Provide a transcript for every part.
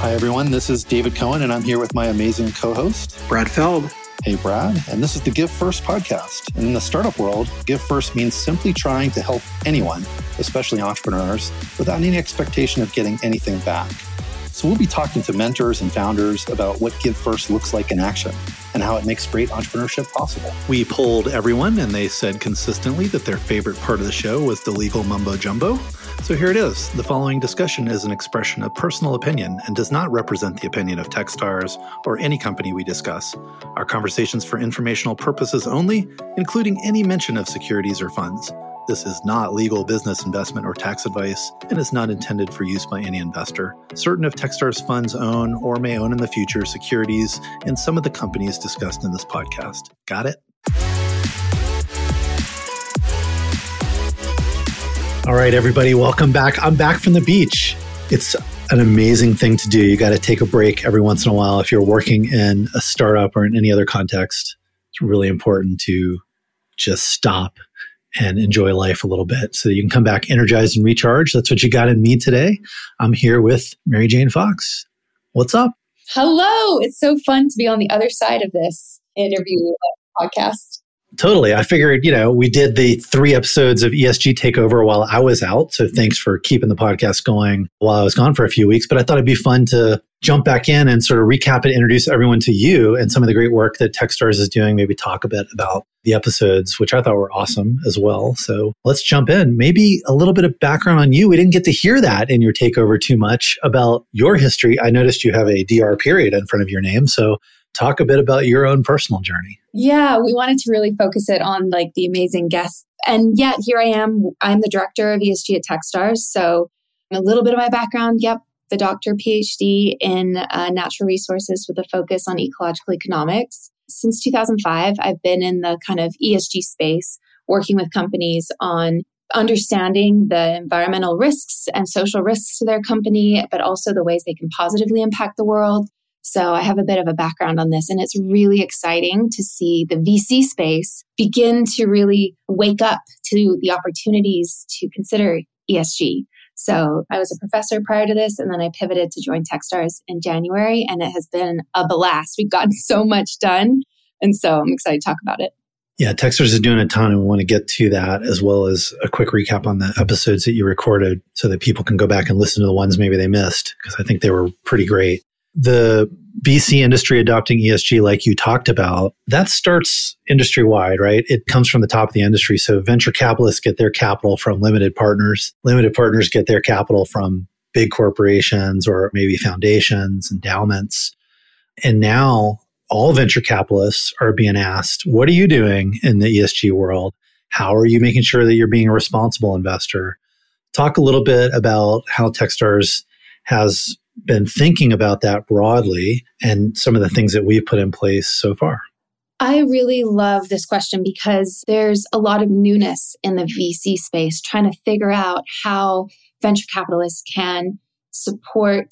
Hi, everyone. This is David Cohen, and I'm here with my amazing co host, Brad Feld. Hey, Brad. And this is the Give First podcast. And in the startup world, Give First means simply trying to help anyone, especially entrepreneurs, without any expectation of getting anything back. So we'll be talking to mentors and founders about what Give First looks like in action and how it makes great entrepreneurship possible. We polled everyone, and they said consistently that their favorite part of the show was the legal mumbo jumbo. So here it is. The following discussion is an expression of personal opinion and does not represent the opinion of Techstars or any company we discuss. Our conversations for informational purposes only, including any mention of securities or funds. This is not legal business investment or tax advice and is not intended for use by any investor. Certain of Techstars funds own or may own in the future securities in some of the companies discussed in this podcast. Got it? All right, everybody, welcome back. I'm back from the beach. It's an amazing thing to do. You got to take a break every once in a while if you're working in a startup or in any other context. It's really important to just stop and enjoy life a little bit so that you can come back energized and recharged. That's what you got in me today. I'm here with Mary Jane Fox. What's up? Hello. It's so fun to be on the other side of this interview podcast. Totally. I figured, you know, we did the three episodes of ESG Takeover while I was out. So mm-hmm. thanks for keeping the podcast going while I was gone for a few weeks. But I thought it'd be fun to jump back in and sort of recap and introduce everyone to you and some of the great work that Techstars is doing. Maybe talk a bit about the episodes, which I thought were awesome as well. So let's jump in. Maybe a little bit of background on you. We didn't get to hear that in your takeover too much about your history. I noticed you have a DR period in front of your name. So talk a bit about your own personal journey. Yeah, we wanted to really focus it on like the amazing guests. And yet here I am. I'm the director of ESG at Techstars. So a little bit of my background. Yep. The doctor PhD in uh, natural resources with a focus on ecological economics. Since 2005, I've been in the kind of ESG space, working with companies on understanding the environmental risks and social risks to their company, but also the ways they can positively impact the world so I have a bit of a background on this, and it's really exciting to see the VC space begin to really wake up to the opportunities to consider ESG. So I was a professor prior to this, and then I pivoted to join Techstars in January, and it has been a blast. We've gotten so much done. And so I'm excited to talk about it. Yeah, Techstars is doing a ton, and we want to get to that as well as a quick recap on the episodes that you recorded so that people can go back and listen to the ones maybe they missed because I think they were pretty great the VC industry adopting ESG, like you talked about, that starts industry wide, right? It comes from the top of the industry. So venture capitalists get their capital from limited partners. Limited partners get their capital from big corporations or maybe foundations, endowments. And now all venture capitalists are being asked, what are you doing in the ESG world? How are you making sure that you're being a responsible investor? Talk a little bit about how Techstars has been thinking about that broadly and some of the things that we've put in place so far? I really love this question because there's a lot of newness in the VC space trying to figure out how venture capitalists can support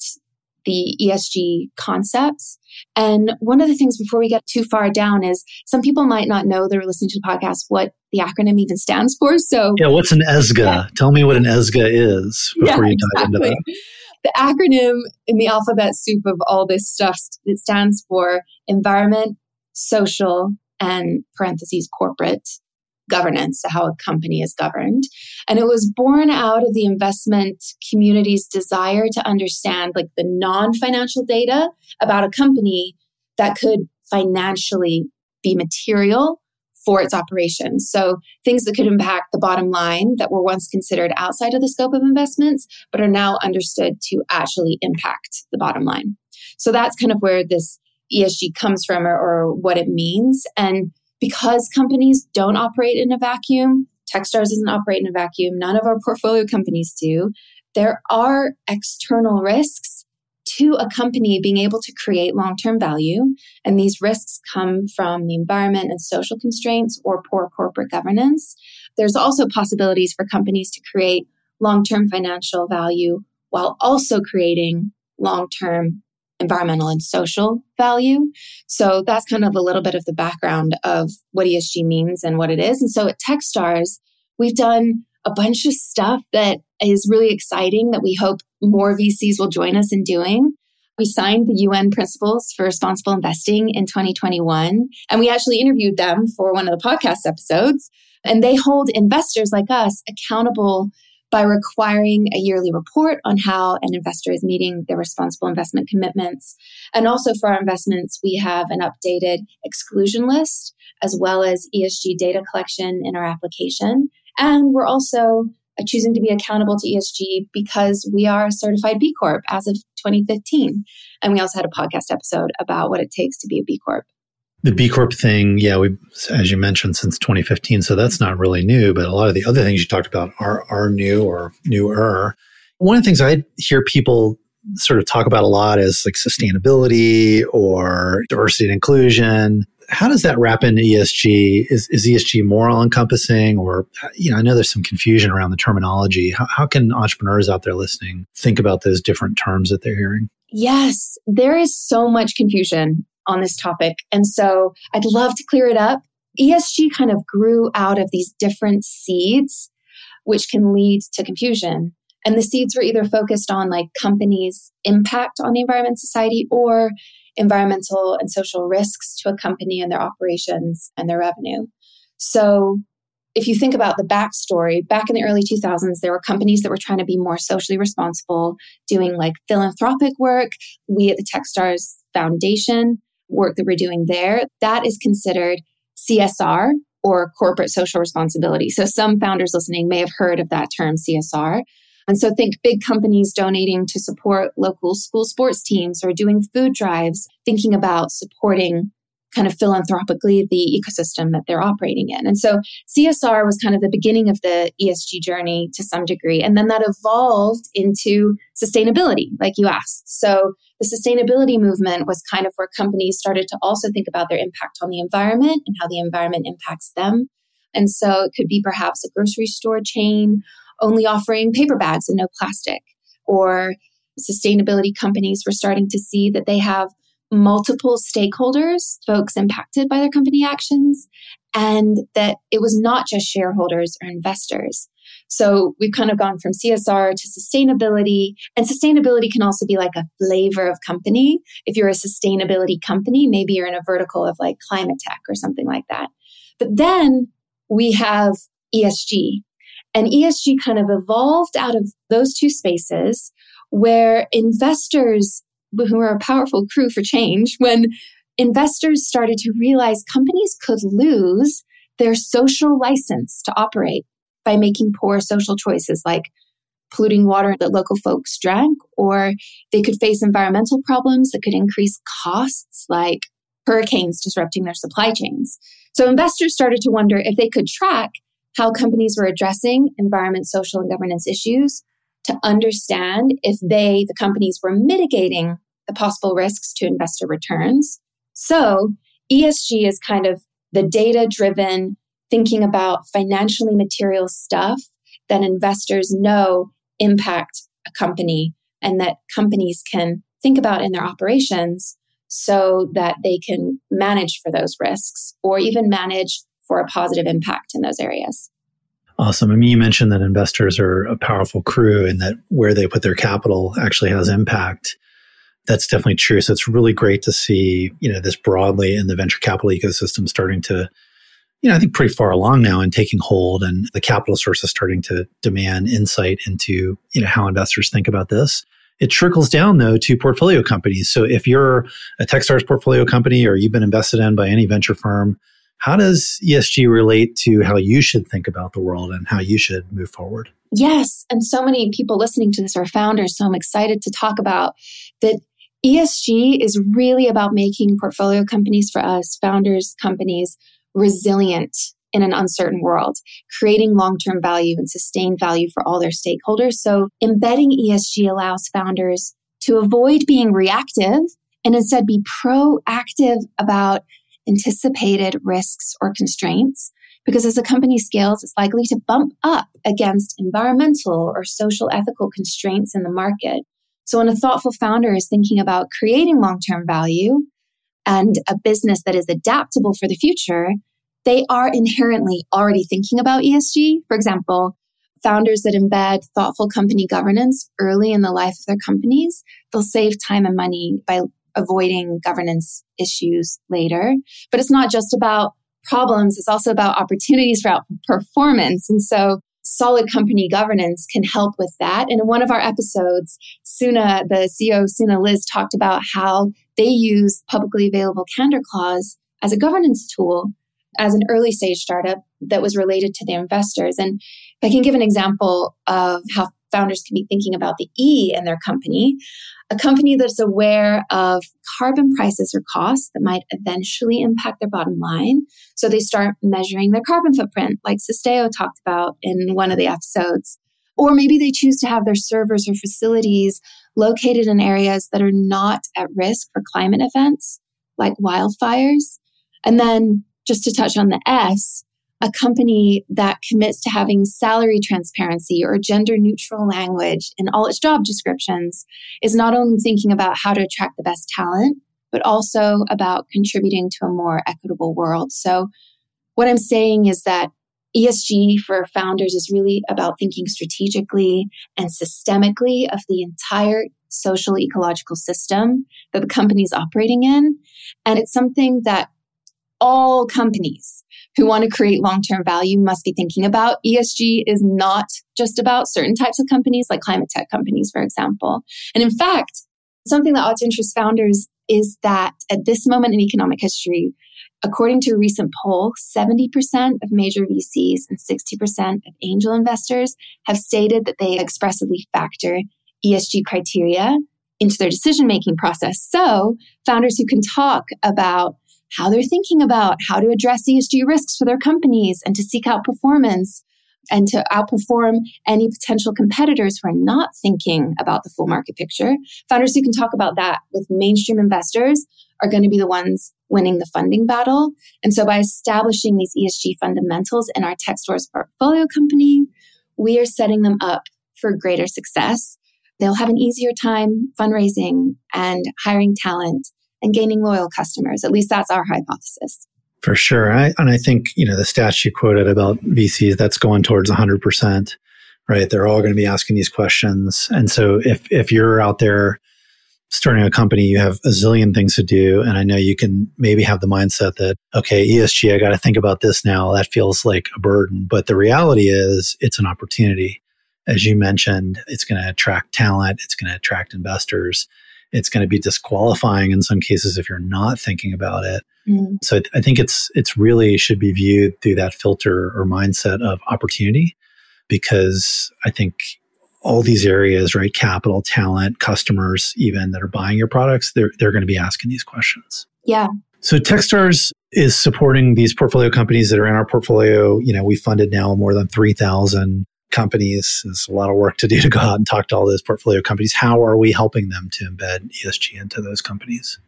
the ESG concepts. And one of the things before we get too far down is some people might not know they're listening to the podcast what the acronym even stands for. So, yeah, what's an ESGA? Yeah. Tell me what an ESGA is before yeah, you dive exactly. into that the acronym in the alphabet soup of all this stuff it stands for environment social and parentheses corporate governance how a company is governed. And it was born out of the investment community's desire to understand like the non-financial data about a company that could financially be material for its operations. So things that could impact the bottom line that were once considered outside of the scope of investments, but are now understood to actually impact the bottom line. So that's kind of where this ESG comes from or, or what it means. And because companies don't operate in a vacuum, Techstars doesn't operate in a vacuum, none of our portfolio companies do. There are external risks to a company being able to create long term value. And these risks come from the environment and social constraints or poor corporate governance. There's also possibilities for companies to create long term financial value while also creating long term environmental and social value. So that's kind of a little bit of the background of what ESG means and what it is. And so at Techstars, we've done a bunch of stuff that is really exciting that we hope more VCs will join us in doing. We signed the UN Principles for Responsible Investing in 2021, and we actually interviewed them for one of the podcast episodes. And they hold investors like us accountable by requiring a yearly report on how an investor is meeting their responsible investment commitments. And also for our investments, we have an updated exclusion list as well as ESG data collection in our application. And we're also uh, choosing to be accountable to ESG because we are a certified B Corp as of 2015. And we also had a podcast episode about what it takes to be a B Corp. The B Corp thing, yeah, we, as you mentioned, since 2015. So that's not really new, but a lot of the other things you talked about are, are new or newer. One of the things I hear people sort of talk about a lot is like sustainability or diversity and inclusion. How does that wrap into ESG? Is, is ESG more all encompassing or, uh, you know, I know there's some confusion around the terminology. How, how can entrepreneurs out there listening think about those different terms that they're hearing? Yes, there is so much confusion on this topic. And so I'd love to clear it up. ESG kind of grew out of these different seeds, which can lead to confusion. And the seeds were either focused on like companies' impact on the environment, society, or environmental and social risks to a company and their operations and their revenue. So if you think about the backstory, back in the early 2000s, there were companies that were trying to be more socially responsible, doing like philanthropic work. We at the Techstars Foundation work that we're doing there, that is considered CSR or corporate social responsibility. So some founders listening may have heard of that term CSR. And so think big companies donating to support local school sports teams or doing food drives, thinking about supporting kind of philanthropically the ecosystem that they're operating in. And so CSR was kind of the beginning of the ESG journey to some degree. And then that evolved into sustainability, like you asked. So the sustainability movement was kind of where companies started to also think about their impact on the environment and how the environment impacts them. And so it could be perhaps a grocery store chain only offering paper bags and no plastic, or sustainability companies were starting to see that they have multiple stakeholders, folks impacted by their company actions, and that it was not just shareholders or investors. So we've kind of gone from CSR to sustainability, and sustainability can also be like a flavor of company. If you're a sustainability company, maybe you're in a vertical of like climate tech or something like that. But then we have ESG, and ESG kind of evolved out of those two spaces where investors, who are a powerful crew for change, when investors started to realize companies could lose their social license to operate by making poor social choices like polluting water that local folks drank, or they could face environmental problems that could increase costs like hurricanes disrupting their supply chains. So investors started to wonder if they could track how companies were addressing environment, social, and governance issues to understand if they, the companies, were mitigating the possible risks to investor returns. So ESG is kind of the data driven thinking about financially material stuff that investors know impact a company and that companies can think about in their operations so that they can manage for those risks or even manage for a positive impact in those areas. Awesome. I mean, you mentioned that investors are a powerful crew and that where they put their capital actually has impact. That's definitely true. So it's really great to see, you know, this broadly in the venture capital ecosystem starting to you know, I think pretty far along now and taking hold and the capital sources starting to demand insight into, you know, how investors think about this. It trickles down though to portfolio companies. So if you're a Techstars portfolio company or you've been invested in by any venture firm, how does ESG relate to how you should think about the world and how you should move forward? Yes. And so many people listening to this are founders. So I'm excited to talk about that ESG is really about making portfolio companies for us, founders, companies, resilient in an uncertain world, creating long term value and sustained value for all their stakeholders. So, embedding ESG allows founders to avoid being reactive and instead be proactive about anticipated risks or constraints. Because as a company scales, it's likely to bump up against environmental or social ethical constraints in the market. So, when a thoughtful founder is thinking about creating long term value, and a business that is adaptable for the future, they are inherently already thinking about ESG. For example, founders that embed thoughtful company governance early in the life of their companies, they'll save time and money by avoiding governance issues later. But it's not just about problems, it's also about opportunities for performance. And so solid company governance can help with that. And in one of our episodes, Soona, the CEO Soona Liz talked about how they use publicly available candor clause as a governance tool as an early stage startup that was related to the investors. And I can give an example of how founders can be thinking about the E in their company, a company that's aware of carbon prices or costs that might eventually impact their bottom line. So they start measuring their carbon footprint, like Sisteo talked about in one of the episodes. Or maybe they choose to have their servers or facilities located in areas that are not at risk for climate events like wildfires. And then just to touch on the S, a company that commits to having salary transparency or gender neutral language in all its job descriptions is not only thinking about how to attract the best talent, but also about contributing to a more equitable world. So, what I'm saying is that ESG for founders is really about thinking strategically and systemically of the entire social ecological system that the company is operating in. And it's something that all companies who want to create long term value must be thinking about. ESG is not just about certain types of companies, like climate tech companies, for example. And in fact, something that ought to interest founders is that at this moment in economic history, according to a recent poll, 70% of major VCs and 60% of angel investors have stated that they expressively factor ESG criteria into their decision making process. So, founders who can talk about how they're thinking about how to address ESG risks for their companies and to seek out performance and to outperform any potential competitors who are not thinking about the full market picture. Founders who can talk about that with mainstream investors are going to be the ones winning the funding battle. And so by establishing these ESG fundamentals in our Techstars portfolio company, we are setting them up for greater success. They'll have an easier time fundraising and hiring talent and gaining loyal customers. At least that's our hypothesis. For sure. I, and I think, you know, the stats you quoted about VCs, that's going towards 100%, right? They're all going to be asking these questions. And so if, if you're out there starting a company, you have a zillion things to do. And I know you can maybe have the mindset that, okay, ESG, I got to think about this now. That feels like a burden. But the reality is it's an opportunity. As you mentioned, it's going to attract talent. It's going to attract investors it's going to be disqualifying in some cases if you're not thinking about it. Mm. So I think it's it's really should be viewed through that filter or mindset of opportunity because I think all these areas, right? Capital, talent, customers, even that are buying your products, they're they're going to be asking these questions. Yeah. So Techstars is supporting these portfolio companies that are in our portfolio. You know, we funded now more than 3,000 companies. There's a lot of work to do to go out and talk to all those portfolio companies. How are we helping them to embed ESG into those companies?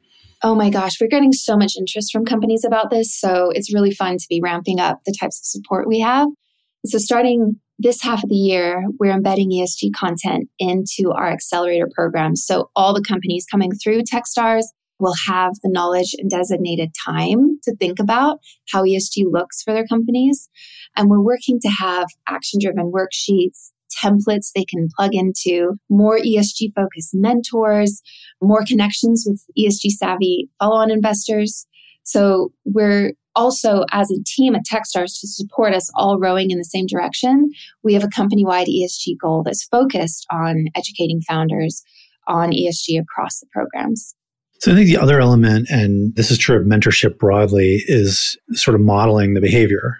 Oh my gosh, we're getting so much interest from companies about this. So it's really fun to be ramping up the types of support we have. So starting this half of the year, we're embedding ESG content into our accelerator program. So all the companies coming through Techstars will have the knowledge and designated time to think about how ESG looks for their companies. And we're working to have action driven worksheets, templates they can plug into, more ESG focused mentors, more connections with ESG savvy follow on investors. So we're also, as a team at Techstars, to support us all rowing in the same direction, we have a company wide ESG goal that's focused on educating founders on ESG across the programs. So I think the other element, and this is true of mentorship broadly, is sort of modeling the behavior,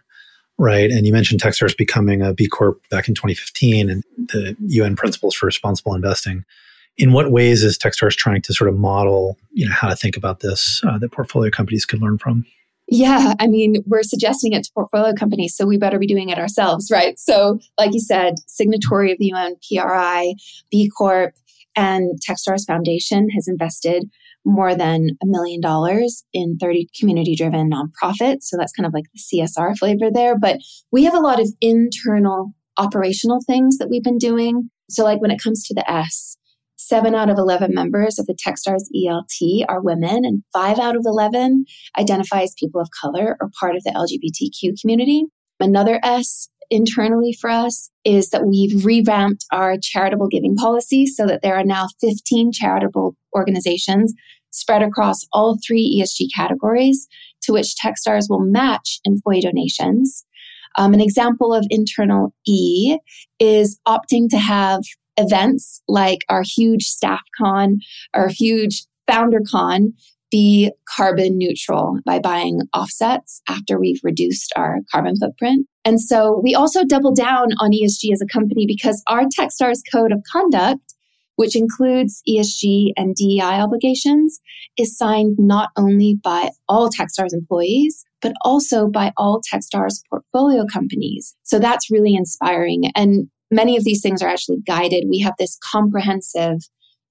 right? And you mentioned Techstars becoming a B Corp back in 2015 and the UN principles for responsible investing. In what ways is Techstars trying to sort of model, you know, how to think about this uh, that portfolio companies could learn from? Yeah, I mean, we're suggesting it to portfolio companies, so we better be doing it ourselves, right? So, like you said, signatory of the UN PRI, B Corp, and Techstars Foundation has invested more than a million dollars in 30 community driven nonprofits. So that's kind of like the CSR flavor there. But we have a lot of internal operational things that we've been doing. So, like when it comes to the S, seven out of 11 members of the Techstars ELT are women, and five out of 11 identify as people of color or part of the LGBTQ community. Another S internally for us is that we've revamped our charitable giving policy so that there are now 15 charitable organizations spread across all three ESG categories to which Techstars will match employee donations. Um, an example of internal E is opting to have events like our huge staff con, our huge founder con be carbon neutral by buying offsets after we've reduced our carbon footprint. And so we also double down on ESG as a company because our Techstars code of conduct, which includes ESG and DEI obligations, is signed not only by all Techstars employees, but also by all Techstars portfolio companies. So that's really inspiring. And many of these things are actually guided. We have this comprehensive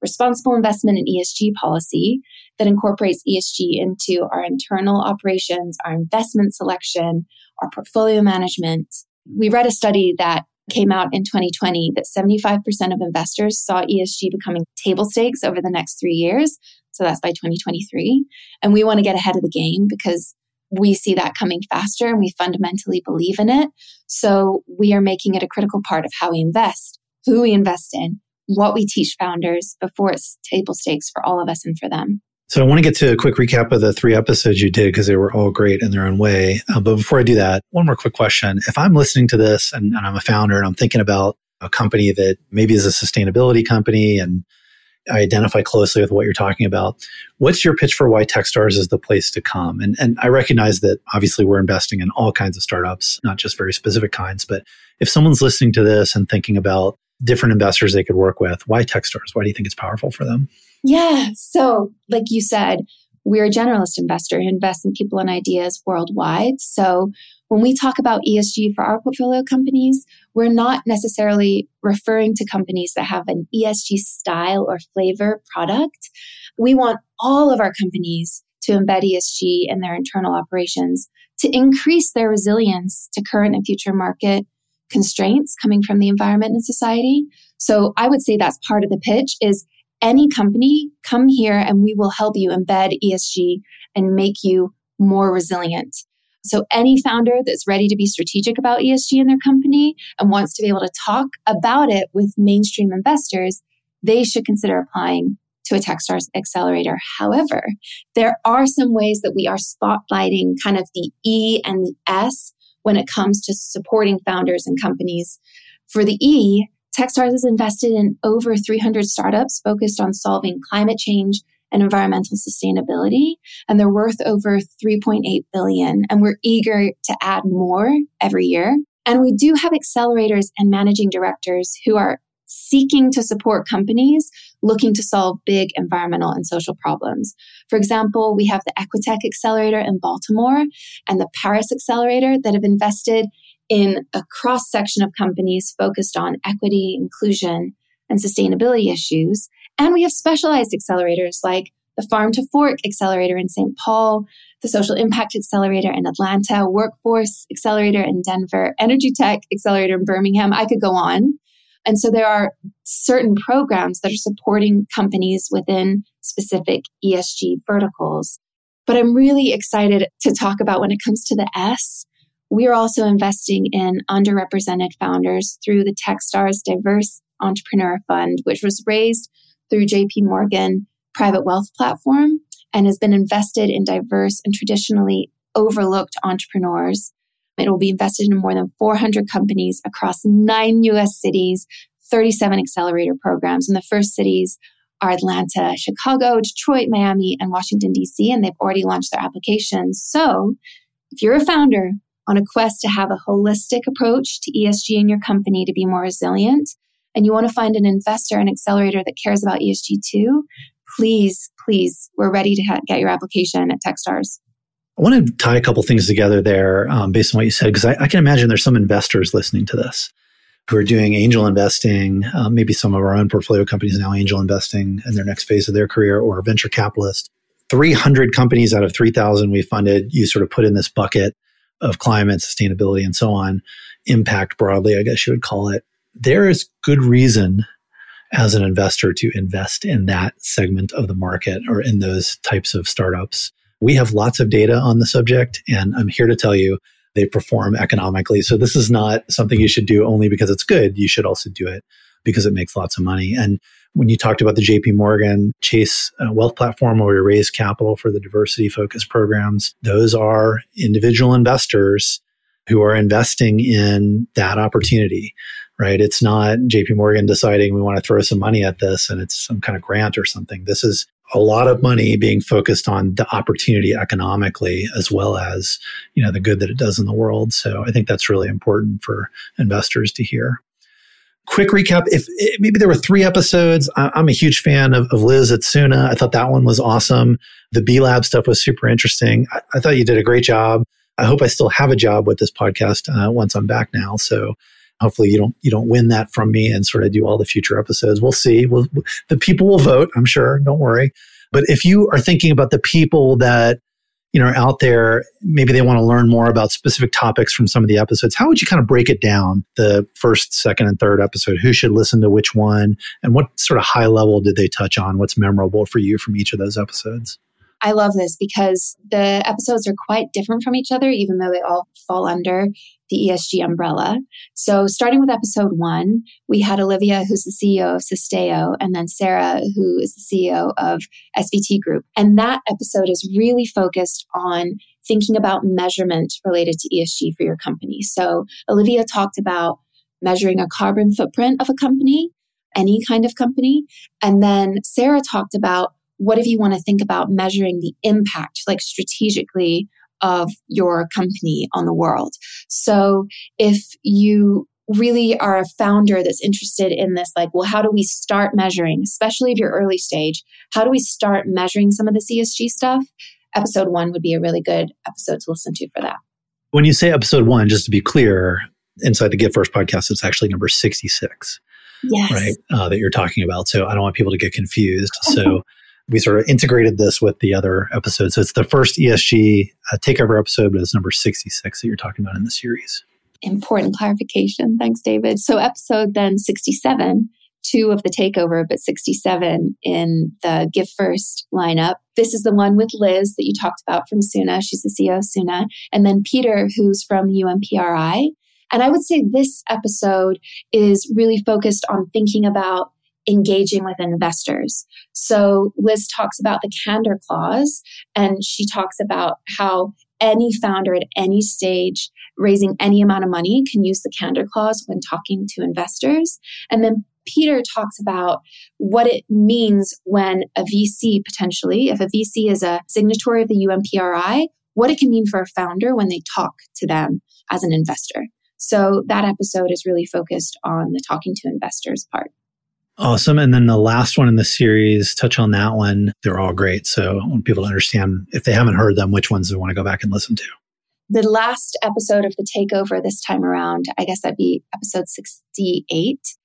responsible investment in ESG policy that incorporates ESG into our internal operations, our investment selection, our portfolio management. We read a study that came out in 2020 that 75% of investors saw ESG becoming table stakes over the next three years. So that's by 2023. And we want to get ahead of the game because we see that coming faster and we fundamentally believe in it. So we are making it a critical part of how we invest, who we invest in, what we teach founders before it's table stakes for all of us and for them. So I want to get to a quick recap of the three episodes you did because they were all great in their own way. Uh, but before I do that, one more quick question. If I'm listening to this and, and I'm a founder and I'm thinking about a company that maybe is a sustainability company and I identify closely with what you're talking about. What's your pitch for why Techstars is the place to come? And and I recognize that obviously we're investing in all kinds of startups, not just very specific kinds. But if someone's listening to this and thinking about different investors they could work with. Why Techstars? Why do you think it's powerful for them? Yeah. So, like you said, we're a generalist investor who invests in people and ideas worldwide. So, when we talk about ESG for our portfolio companies, we're not necessarily referring to companies that have an ESG style or flavor product. We want all of our companies to embed ESG in their internal operations to increase their resilience to current and future market constraints coming from the environment and society. So I would say that's part of the pitch is any company come here and we will help you embed ESG and make you more resilient. So any founder that's ready to be strategic about ESG in their company and wants to be able to talk about it with mainstream investors, they should consider applying to a Techstars accelerator. However, there are some ways that we are spotlighting kind of the E and the S when it comes to supporting founders and companies. For the E, Techstars has invested in over 300 startups focused on solving climate change and environmental sustainability and they're worth over 3.8 billion and we're eager to add more every year and we do have accelerators and managing directors who are seeking to support companies looking to solve big environmental and social problems. For example, we have the Equitech Accelerator in Baltimore and the Paris Accelerator that have invested in a cross section of companies focused on equity, inclusion, and sustainability issues. And we have specialized accelerators like the Farm to Fork Accelerator in St. Paul, the Social Impact Accelerator in Atlanta, Workforce Accelerator in Denver, Energy Tech Accelerator in Birmingham. I could go on. And so there are certain programs that are supporting companies within specific ESG verticals. But I'm really excited to talk about when it comes to the S. We are also investing in underrepresented founders through the Techstars Diverse Entrepreneur Fund, which was raised through JP Morgan private wealth platform and has been invested in diverse and traditionally overlooked entrepreneurs it will be invested in more than 400 companies across nine US cities, 37 accelerator programs. And the first cities are Atlanta, Chicago, Detroit, Miami, and Washington, D.C., and they've already launched their applications. So if you're a founder on a quest to have a holistic approach to ESG in your company to be more resilient, and you want to find an investor and accelerator that cares about ESG too, please, please, we're ready to ha- get your application at Techstars. I want to tie a couple things together there um, based on what you said, because I, I, can imagine there's some investors listening to this who are doing angel investing. Um, maybe some of our own portfolio companies now angel investing in their next phase of their career or venture capitalist. 300 companies out of 3,000 we funded, you sort of put in this bucket of climate, sustainability, and so on, impact broadly, I guess you would call it. There is good reason as an investor to invest in that segment of the market or in those types of startups. We have lots of data on the subject, and I'm here to tell you they perform economically. So this is not something you should do only because it's good. You should also do it because it makes lots of money. And when you talked about the JP Morgan Chase uh, wealth platform where we raise capital for the diversity focused programs, those are individual investors who are investing in that opportunity, right? It's not JP Morgan deciding we want to throw some money at this and it's some kind of grant or something. This is a lot of money being focused on the opportunity economically as well as you know the good that it does in the world so i think that's really important for investors to hear quick recap if, if maybe there were three episodes. I, am a huge fan of, of, liz at Soona. I thought that one was awesome. The b lab stuff was super interesting. I, I, thought you did a great job. I hope i still have a job with this podcast uh, once i'm back now. So hopefully you don't you don't win that from me and sort of do all the future episodes. We'll see. We'll, the people will vote i'm sure. Don't worry. But if you are thinking about the people that you know are out there maybe they want to learn more about specific topics from some of the episodes. How would you kind of break it down the first second and third episode? Who should listen to which one? And what sort of high level did they touch on? What's memorable for you from each of those episodes I love this because the episodes are quite different from each other, even though they all fall under the ESG umbrella. So, starting with episode one, we had Olivia, who's the CEO of Sisteo, and then Sarah, who is the CEO of SVT Group. And that episode is really focused on thinking about measurement related to ESG for your company. So, Olivia talked about measuring a carbon footprint of a company, any kind of company. And then Sarah talked about what if you want to think about measuring the impact, like strategically, of your company on the world? So if you really are a founder that's interested in this, like, well, how do we start measuring, especially if you're early stage? How do we start measuring some of the ESG stuff? Episode one would be a really good episode to listen to for that. When you say episode one, just to be clear, inside the Give First podcast, it's actually number 66. Yes. Right. Uh, that you're talking about. So I don't want people to get confused. So we sort of integrated this with the other episodes. So it's the first ESG uh, takeover episode, but it's number 66 that you're talking about in the series. Important clarification. Thanks, David. So, episode then 67, two of the takeover, but 67 in the Give First lineup. This is the one with Liz that you talked about from Soona. She's the CEO of Soona. And then Peter, who's from the UNPRI. And I would say this episode is really focused on thinking about engaging with investors. So Liz talks about the candor clause and she talks about how any founder at any stage raising any amount of money can use the candor clause when talking to investors. And then Peter talks about what it means when a VC potentially, if a VC is a signatory of the UNPRI, what it can mean for a founder when they talk to them as an investor. So that episode is really focused on the talking to investors part. Awesome. And then the last one in the series, touch on that one. They're all great. So I want people to understand if they haven't heard them, which ones they want to go back and listen to. The last episode of the takeover this time around, I guess that'd be episode 68. It's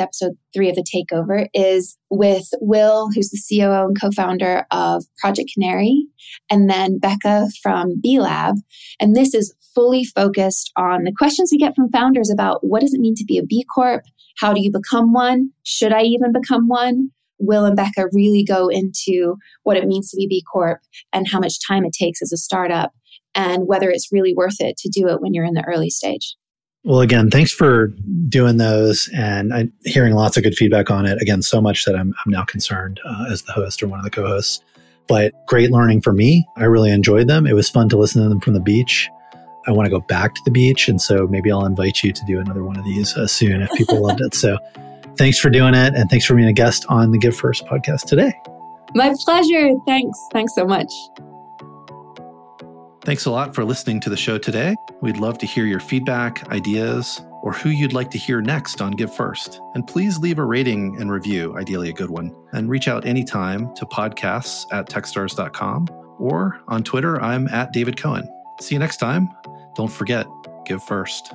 episode three of the takeover is with Will, who's the COO and co-founder of Project Canary, and then Becca from B Lab. And this is fully focused on the questions we get from founders about what does it mean to be a B Corp? How do you become one? Should I even become one? Will and Becca really go into what it means to be B Corp and how much time it takes as a startup and whether it's really worth it to do it when you're in the early stage. Well, again, thanks for doing those and I'm hearing lots of good feedback on it. Again, so much that I'm, I'm now concerned uh, as the host or one of the co hosts. But great learning for me. I really enjoyed them. It was fun to listen to them from the beach. I want to go back to the beach. And so maybe I'll invite you to do another one of these uh, soon if people loved it. So thanks for doing it. And thanks for being a guest on the Give First podcast today. My pleasure. Thanks. Thanks so much. Thanks a lot for listening to the show today. We'd love to hear your feedback, ideas, or who you'd like to hear next on Give First. And please leave a rating and review, ideally a good one. And reach out anytime to podcasts at techstars.com or on Twitter, I'm at David Cohen. See you next time. Don't forget, give first.